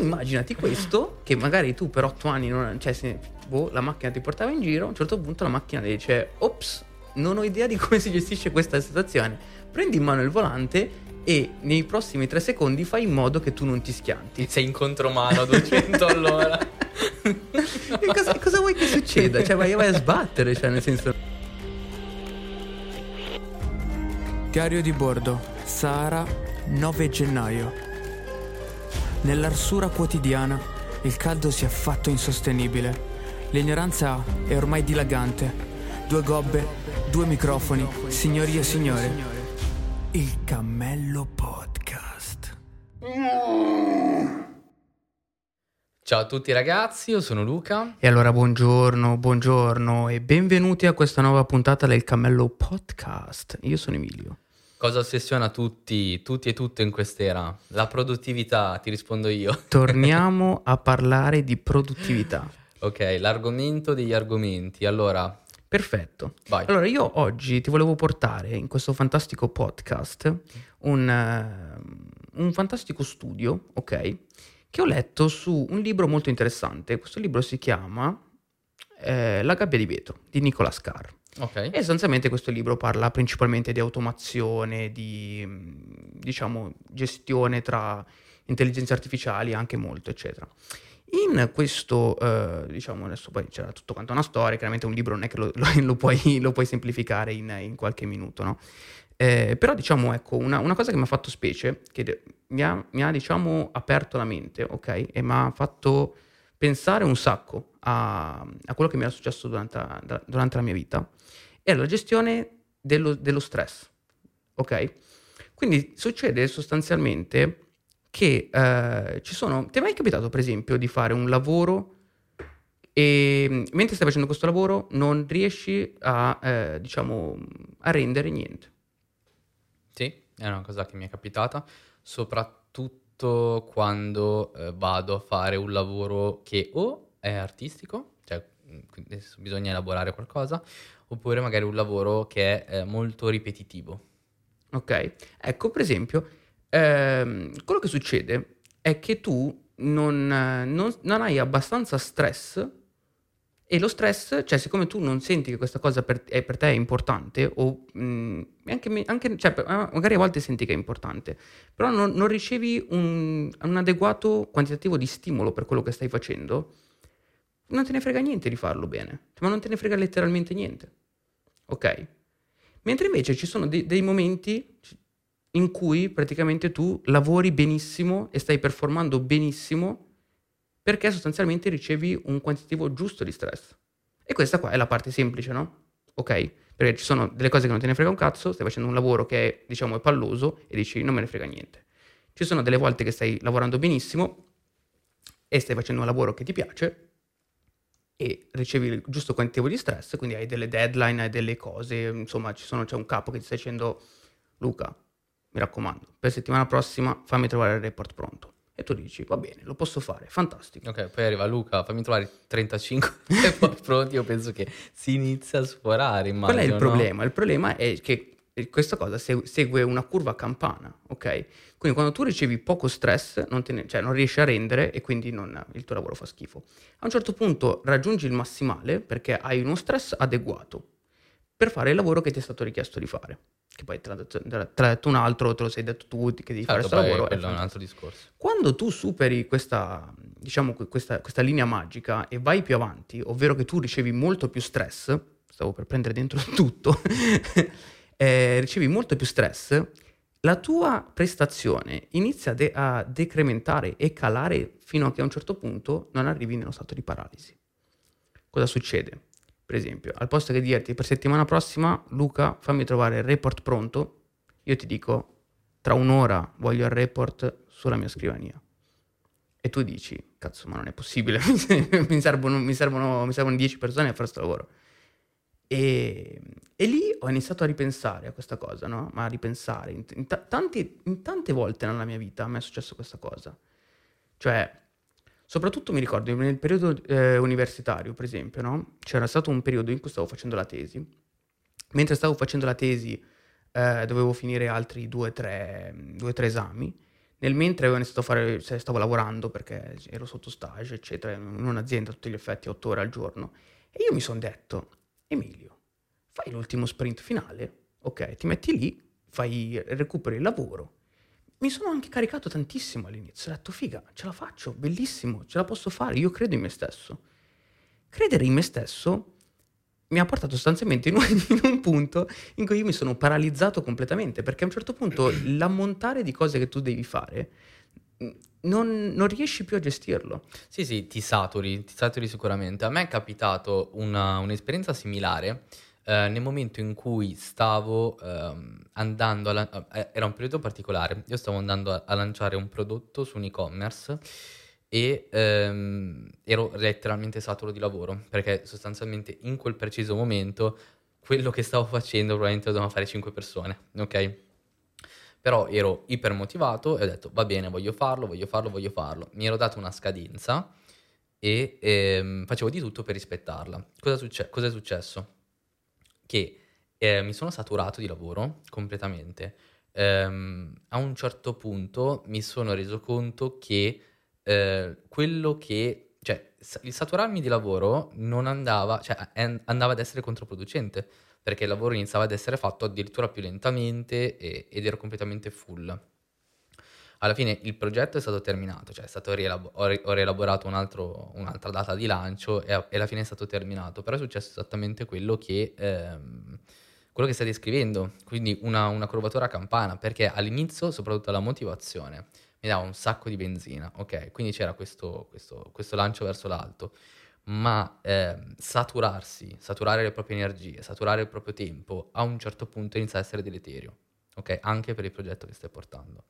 immaginati questo, che magari tu per otto anni, non, cioè se boh, la macchina ti portava in giro, a un certo punto la macchina dice, ops, non ho idea di come si gestisce questa situazione. Prendi in mano il volante e nei prossimi tre secondi fai in modo che tu non ti schianti. Sei in contromano a 200 all'ora. e cosa, cosa, vuoi che succeda? Cioè vai, vai a sbattere, cioè nel senso... Diario di bordo, Sahara, 9 gennaio. Nell'arsura quotidiana il caldo si è fatto insostenibile. L'ignoranza è ormai dilagante. Due gobbe, due microfoni, signori e signore. Il Cammello Podcast. Ciao a tutti ragazzi, io sono Luca. E allora buongiorno, buongiorno e benvenuti a questa nuova puntata del Cammello Podcast. Io sono Emilio. Cosa ossessiona tutti, tutti e tutte in quest'era? La produttività, ti rispondo io. Torniamo a parlare di produttività. Ok, l'argomento degli argomenti. Allora, Perfetto. Vai. Allora, io oggi ti volevo portare in questo fantastico podcast un, uh, un, fantastico studio, ok? Che ho letto su un libro molto interessante. Questo libro si chiama eh, La gabbia di vetro di Nicolas Carr. Ok. E sostanzialmente questo libro parla principalmente di automazione, di diciamo gestione tra intelligenze artificiali, anche molto, eccetera. In questo, eh, diciamo, adesso poi c'era tutto quanto una storia, chiaramente un libro non è che lo, lo, lo, puoi, lo puoi, semplificare in, in, qualche minuto, no? Eh, però diciamo, ecco, una, una, cosa che mi ha fatto specie, che mi ha, mi ha, diciamo, aperto la mente, ok? E mi ha fatto pensare un sacco a, a quello che mi era successo durante, durante, la mia vita, è la gestione dello, dello stress, ok? Quindi succede sostanzialmente che eh, ci sono... Ti è mai capitato, per esempio, di fare un lavoro e mentre stai facendo questo lavoro non riesci a, eh, diciamo, a rendere niente? Sì, è una cosa che mi è capitata, soprattutto quando eh, vado a fare un lavoro che o è artistico, cioè bisogna elaborare qualcosa, oppure magari un lavoro che è eh, molto ripetitivo. Ok, ecco per esempio ehm, quello che succede è che tu non, non, non, hai abbastanza stress e lo stress, cioè siccome tu non senti che questa cosa per, è, per te è importante, o mh, anche, anche cioè, magari a volte senti che è importante, però non, non ricevi un, un, adeguato quantitativo di stimolo per quello che stai facendo, non te ne frega niente di farlo bene, ma non te ne frega letteralmente niente. Ok? Mentre invece ci sono de- dei momenti, in cui praticamente tu lavori benissimo e stai performando benissimo perché sostanzialmente ricevi un quantitativo giusto di stress. E questa qua è la parte semplice, no? Ok? Perché ci sono delle cose che non te ne frega un cazzo, stai facendo un lavoro che diciamo, è palloso e dici non me ne frega niente. Ci sono delle volte che stai lavorando benissimo e stai facendo un lavoro che ti piace e ricevi il giusto quantitativo di stress, quindi hai delle deadline, hai delle cose, insomma, sono, c'è un capo che ti sta dicendo Luca, mi raccomando, per settimana prossima fammi trovare il report pronto. E tu dici, va bene, lo posso fare, fantastico. Ok, poi arriva Luca, fammi trovare 35 report pronti, io penso che si inizia a sforare, immagino. Qual è il no? problema? Il problema è che questa cosa segue una curva campana, ok? Quindi quando tu ricevi poco stress, non, ne, cioè non riesci a rendere e quindi non, il tuo lavoro fa schifo. A un certo punto raggiungi il massimale perché hai uno stress adeguato per fare il lavoro che ti è stato richiesto di fare che poi te l'ha, detto, te l'ha detto un altro, te lo sei detto tu, che devi certo, fare questo lavoro. Quello è un altro discorso. Quando tu superi questa, diciamo, questa, questa, linea magica e vai più avanti, ovvero che tu ricevi molto più stress, stavo per prendere dentro tutto, eh, ricevi molto più stress, la tua prestazione inizia de- a decrementare e calare fino a che a un certo punto non arrivi nello stato di paralisi. Cosa succede? Per esempio, al posto che dirti per settimana prossima, Luca, fammi trovare il report pronto, io ti dico, tra un'ora voglio il report sulla mia scrivania. E tu dici, cazzo, ma non è possibile, mi, servono, mi, servono, mi servono 10 persone a fare questo lavoro. E, e, lì ho iniziato a ripensare a questa cosa, no? Ma a ripensare. In, in, t- tanti, in tante volte nella mia vita a me è successo questa cosa. Cioè, Soprattutto mi ricordo nel periodo eh, universitario, per esempio, no? c'era stato un periodo in cui stavo facendo la tesi. Mentre stavo facendo la tesi eh, dovevo finire altri due o tre, tre esami. nel mentre avevo iniziato a fare, cioè, stavo lavorando perché ero sotto stage, eccetera, in un'azienda a tutti gli effetti, otto ore al giorno. E io mi sono detto, Emilio, fai l'ultimo sprint finale, ok, ti metti lì, fai, recuperi il lavoro. Mi sono anche caricato tantissimo all'inizio, ho detto, figa, ce la faccio, bellissimo, ce la posso fare, io credo in me stesso. Credere in me stesso mi ha portato sostanzialmente in un, in un, punto in cui io mi sono paralizzato completamente, perché a un certo punto l'ammontare di cose che tu devi fare non, non, riesci più a gestirlo. Sì, sì, ti saturi, ti saturi sicuramente. A me è capitato una, un'esperienza similare eh, nel momento in cui stavo eh, andando, a, eh, era un periodo particolare, io stavo andando a, a lanciare un prodotto su un e-commerce e ehm, ero letteralmente saturo di lavoro perché sostanzialmente in quel preciso momento quello che stavo facendo probabilmente lo dovevano fare 5 persone, ok? Però ero ipermotivato e ho detto va bene, voglio farlo, voglio farlo, voglio farlo. Mi ero dato una scadenza e ehm, facevo di tutto per rispettarla. Cosa, succe- cosa è successo? Che eh, mi sono saturato di lavoro completamente. Ehm, a un certo punto mi sono reso conto che eh, quello che, cioè, il saturarmi di lavoro non andava, cioè, andava ad essere controproducente, perché il lavoro iniziava ad essere fatto addirittura più lentamente e, ed ero completamente full. Alla fine il progetto è stato terminato, cioè stato rielab- ho, ri- ho, rielaborato un altro, un'altra data di lancio e, e, alla fine è stato terminato, però è successo esattamente quello che, ehm, quello che stai descrivendo, quindi una, una curvatura a campana, perché all'inizio soprattutto la motivazione mi dava un sacco di benzina, ok? Quindi c'era questo, questo, questo lancio verso l'alto, ma eh, saturarsi, saturare le proprie energie, saturare il proprio tempo, a un certo punto inizia a essere deleterio, ok? Anche per il progetto che stai portando.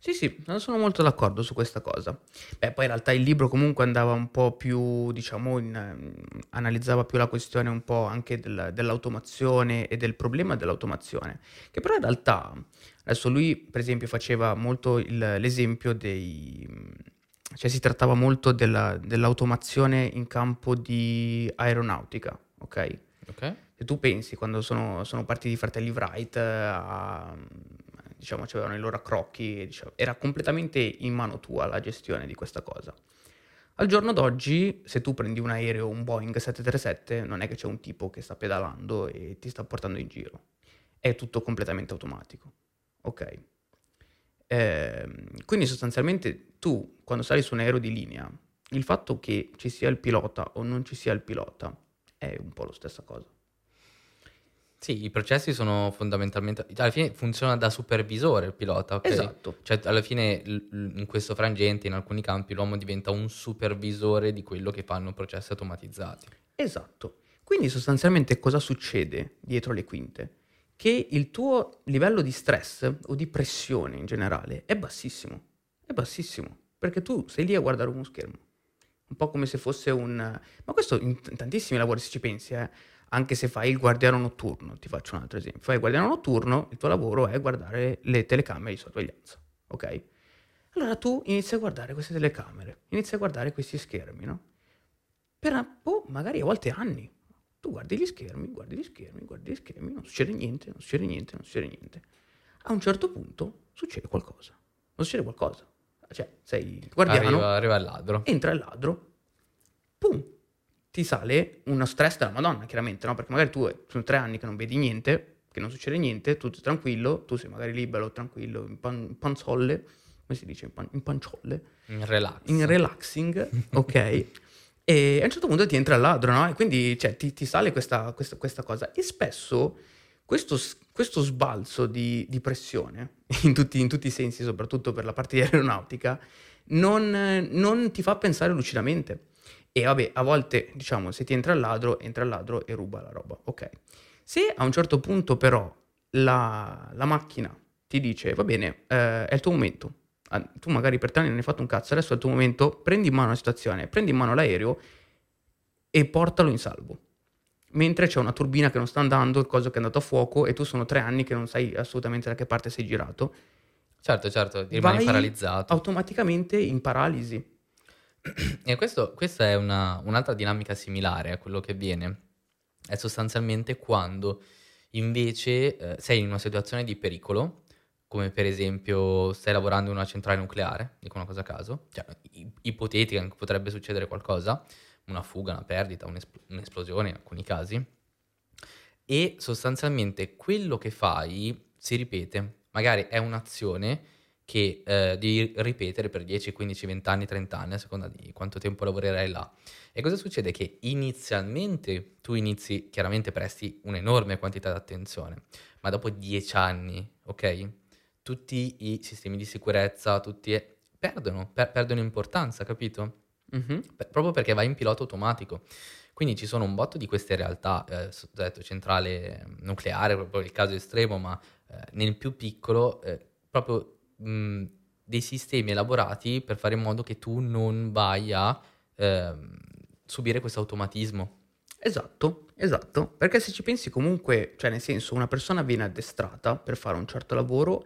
Sì, sì, sono molto d'accordo su questa cosa. Beh, poi in realtà il libro comunque andava un po' più, diciamo, in, analizzava più la questione un po' anche del, dell'automazione e del problema dell'automazione, che però in realtà, adesso lui per esempio faceva molto il, l'esempio dei... cioè si trattava molto della, dell'automazione in campo di aeronautica, ok? Ok. Se tu pensi quando sono, sono partiti i fratelli Wright a diciamo, avevano i loro accrocchi, diciamo, era completamente in mano tua la gestione di questa cosa. Al giorno d'oggi, se tu prendi un aereo, un Boeing 737, non è che c'è un tipo che sta pedalando e ti sta portando in giro. È tutto completamente automatico. Ok? Eh, quindi sostanzialmente tu, quando sali su un aereo di linea, il fatto che ci sia il pilota o non ci sia il pilota è un po' la stessa cosa. Sì, i processi sono fondamentalmente... Alla fine funziona da supervisore il pilota, ok? Esatto. Cioè, alla fine in questo frangente, in alcuni campi, l'uomo diventa un supervisore di quello che fanno processi automatizzati. Esatto. Quindi sostanzialmente cosa succede dietro le quinte? Che il tuo livello di stress o di pressione in generale è bassissimo. È bassissimo. Perché tu sei lì a guardare uno schermo. Un po' come se fosse un... Ma questo in tantissimi lavori, se ci pensi, eh anche se fai il guardiano notturno, ti faccio un altro esempio, fai il guardiano notturno, il tuo lavoro è guardare le telecamere di sorveglianza, ok? Allora tu inizi a guardare queste telecamere, inizi a guardare questi schermi, no? Per boh, magari a volte anni. Tu guardi gli schermi, guardi gli schermi, guardi gli schermi, non succede niente, non succede niente, non succede niente. A un certo punto succede qualcosa. Non succede qualcosa. Cioè, sei il guardiano. Arriva, arriva il ladro. Entra il ladro. Pum, ti sale uno stress della Madonna, chiaramente, no? Perché magari tu sono tre anni che non vedi niente, che non succede niente, tutto tranquillo, tu sei magari libero, tranquillo, in, pan, in panzolle, come si dice, in, pan, in panciolle. In relax. In relaxing, ok? e a un certo punto ti entra il ladro, no? E quindi cioè, ti, ti, sale questa, questa, questa, cosa. E spesso questo, questo sbalzo di, di pressione, in tutti, in tutti, i sensi, soprattutto per la parte di aeronautica, non, non ti fa pensare lucidamente. E vabbè, a volte, diciamo, se ti entra il ladro, entra il ladro e ruba la roba. Ok. Se a un certo punto però la, la macchina ti dice, va bene, eh, è il tuo momento, tu magari per te non hai fatto un cazzo, adesso è il tuo momento, prendi in mano la situazione, prendi in mano l'aereo e portalo in salvo. Mentre c'è una turbina che non sta andando, il coso che è andato a fuoco e tu sono tre anni che non sai assolutamente da che parte sei girato. Certo, certo, rimani paralizzato. Automaticamente in paralisi. E questo, questa è una, un'altra dinamica similare a quello che avviene. È sostanzialmente quando invece eh, sei in una situazione di pericolo, come per esempio stai lavorando in una centrale nucleare, dico una cosa a caso, cioè ipotetica potrebbe succedere qualcosa, una fuga, una perdita, un'espl- un'esplosione in alcuni casi, e sostanzialmente quello che fai si ripete, magari è un'azione che eh, devi ripetere per 10, 15, 20 anni, 30 anni, a seconda di quanto tempo lavorerai là. E cosa succede? Che inizialmente tu inizi, chiaramente presti un'enorme quantità di attenzione, ma dopo 10 anni, ok? Tutti i sistemi di sicurezza, tutti perdono, per- perdono importanza, capito? Mhm. Per- proprio perché vai in pilota automatico. Quindi ci sono un botto di queste realtà, eh, detto centrale nucleare, proprio il caso estremo, ma eh, nel più piccolo, eh, proprio mh, dei sistemi elaborati per fare in modo che tu non vai a ehm, subire questo automatismo. Esatto, esatto, perché se ci pensi comunque, cioè nel senso una persona viene addestrata per fare un certo lavoro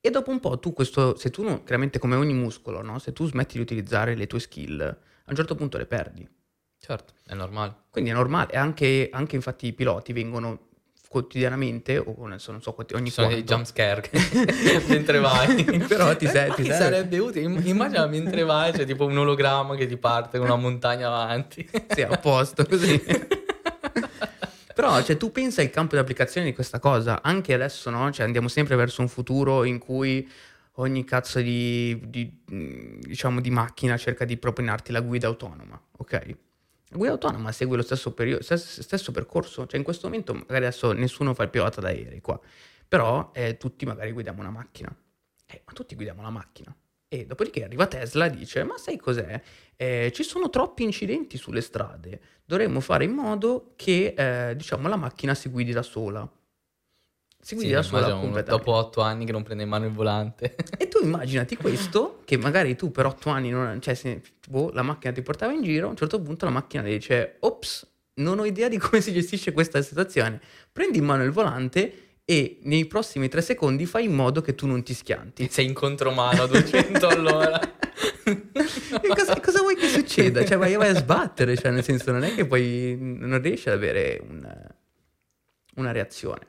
e dopo un po' tu questo, se tu non, chiaramente come ogni muscolo, no? Se tu smetti di utilizzare le tue skill, a un certo punto le perdi. Certo, è normale. Quindi è normale, anche, anche infatti i piloti vengono quotidianamente, o non so, quoti- ogni Ci sono dei quanto. jump scare mentre vai. Però ti sei- ti sarebbe utile. Im- Immagina mentre vai c'è tipo un ologramma che ti parte con una montagna avanti. Sì, a posto, così. Però, cioè, tu pensa al campo di applicazione di questa cosa, anche adesso, no? Cioè, andiamo sempre verso un futuro in cui ogni cazzo di, di, mh, diciamo, di macchina cerca di propinarti la guida autonoma, ok? Guida autonoma segue lo stesso, perio- stesso, stesso percorso, cioè in questo momento magari adesso nessuno fa il pilota d'aerei qua, però eh, tutti magari guidiamo una macchina, eh, ma tutti guidiamo la macchina. E dopodiché arriva Tesla e dice, ma sai cos'è? Eh, ci sono troppi incidenti sulle strade, dovremmo fare in modo che eh, diciamo la macchina si guidi da sola. Si Sì, sola completamente. dopo otto anni che non prende in mano il volante. E tu immaginati questo, che magari tu per otto anni, non, cioè se boh, la macchina ti portava in giro, a un certo punto la macchina dice, ops, non ho idea di come si gestisce questa situazione, prendi in mano il volante e nei prossimi tre secondi fai in modo che tu non ti schianti. Sei in contromano a 200 all'ora. E cosa, cosa vuoi che succeda? Cioè vai, vai a sbattere, cioè nel senso non è che poi non riesci ad avere un- una reazione.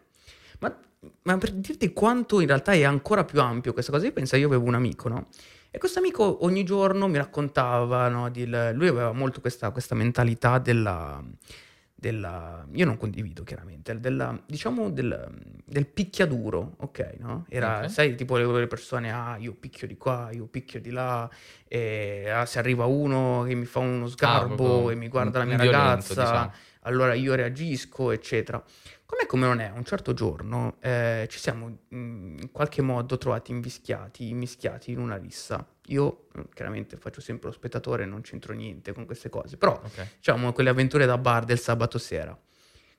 Ma, ma per dirti quanto in realtà è ancora più ampio questa cosa, io penso, io avevo un amico, no? E questo amico ogni giorno mi raccontava, no, di- lui aveva molto questa, questa mentalità della, della- io non condivido chiaramente, della, diciamo del, del picchiaduro, ok, no? Era, Ok. sai, tipo le, le persone, ah, io picchio di qua, io picchio di là, e ah, se arriva uno che mi fa uno sgarbo proprio e mi guarda la mia violento, ragazza, diciamo. Allora io reagisco, eccetera. Com'è come non è, un certo giorno eh, ci siamo mh, in qualche modo trovati invischiati, mischiati in una rissa. Io eh, chiaramente faccio sempre lo spettatore, non c'entro niente con queste cose, però Ok. diciamo quelle avventure da bar del sabato sera.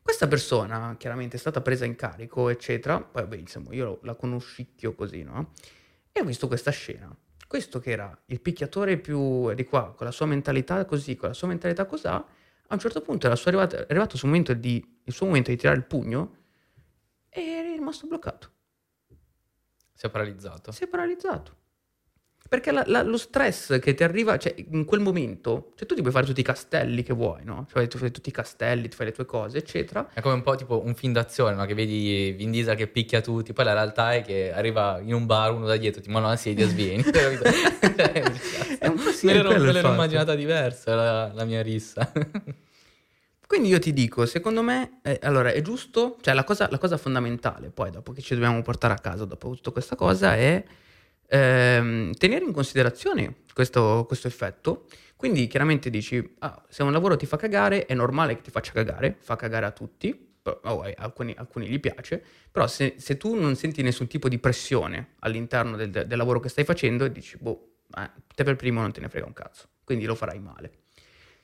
Questa persona chiaramente è stata presa in carico, eccetera, poi vabbè, insomma, io la conoscicchio così, no? E ho visto questa scena. Questo che era il picchiatore più di qua, con la sua mentalità così, con la sua mentalità così, a un certo punto era suo arrivato, è arrivato momento di, il suo momento di tirare il pugno e è rimasto bloccato. Si è paralizzato. Si è paralizzato. Perché la- la- lo stress che ti arriva, cioè in quel momento, cioè tu ti puoi fare tutti i castelli che vuoi, no? Cioè tu fai tutti i castelli, ti fai le tue cose, eccetera. È come un po' tipo un film d'azione, no? Che vedi Vin Diesel che picchia tutti, poi la realtà è che arriva in un bar, uno da dietro ti manda una sedia e svieni. capito? È un po' sì, me l'ero, immaginata diversa la, la mia rissa. Quindi io ti dico, secondo me, eh, allora è giusto, cioè la cosa, la cosa fondamentale, poi dopo che ci dobbiamo portare a casa dopo tutta questa cosa, è ehm, tenere in considerazione questo, questo effetto. Quindi chiaramente dici, ah, se un lavoro ti fa cagare, è normale che ti faccia cagare, fa cagare a tutti, oh, alcuni, alcuni gli piace, però se, se tu non senti nessun tipo di pressione all'interno del, del lavoro che stai facendo, dici, boh, eh, te per primo non te ne frega un cazzo, quindi lo farai male.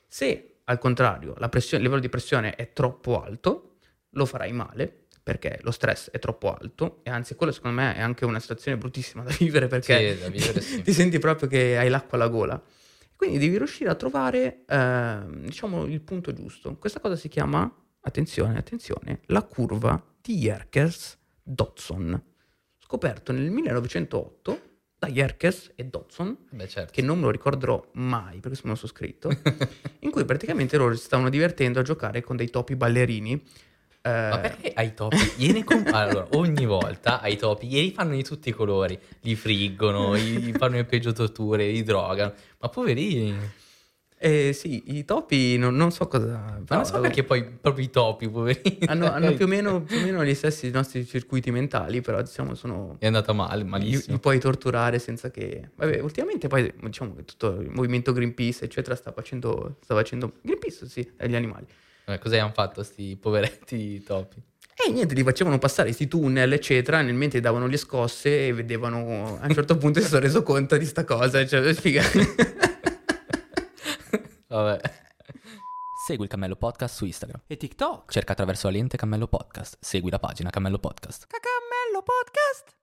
Se al contrario il livello di pressione è troppo alto, lo farai male perché lo stress è troppo alto e anzi quello secondo me è anche una situazione bruttissima da vivere perché Sì, da vivere sì. ti senti proprio che hai l'acqua alla gola. Quindi devi riuscire a trovare ehm, diciamo il punto giusto. Questa cosa si chiama, attenzione, attenzione, la curva di Yerkes-Dodson, scoperto nel 1908 da Yerkes e Dodson Beh, certo. che non me lo ricorderò mai, perché me lo so scritto, in cui praticamente loro si stavano divertendo a giocare con dei topi ballerini Ma perché ai topi gliene com- allora, ogni volta ai topi glieli fanno di tutti i colori, li friggono, gli fanno le peggio torture, li drogano, ma poverini. Eh sì, i topi non, non so cosa... Ma non so perché poi proprio i topi, poverini. Hanno, hanno più, o meno, più o meno gli stessi nostri circuiti mentali, però diciamo sono... È andata male, Li, malissimo. li puoi torturare senza che... Vabbè, ultimamente poi diciamo che tutto il movimento Greenpeace, eccetera, sta facendo... Sta facendo... Greenpeace, sì, agli animali. Eh, Cosa hanno fatto sti poveretti topi? E niente, li facevano passare questi tunnel, eccetera, nel mentre davano le scosse e vedevano... A un certo punto si sono reso conto di sta cosa, cioè, spiega... Vabbè. Segui il Cammello Podcast su Instagram. E TikTok. Cerca attraverso la lente Cammello Podcast. Segui la pagina Cammello Podcast. Cammello Podcast.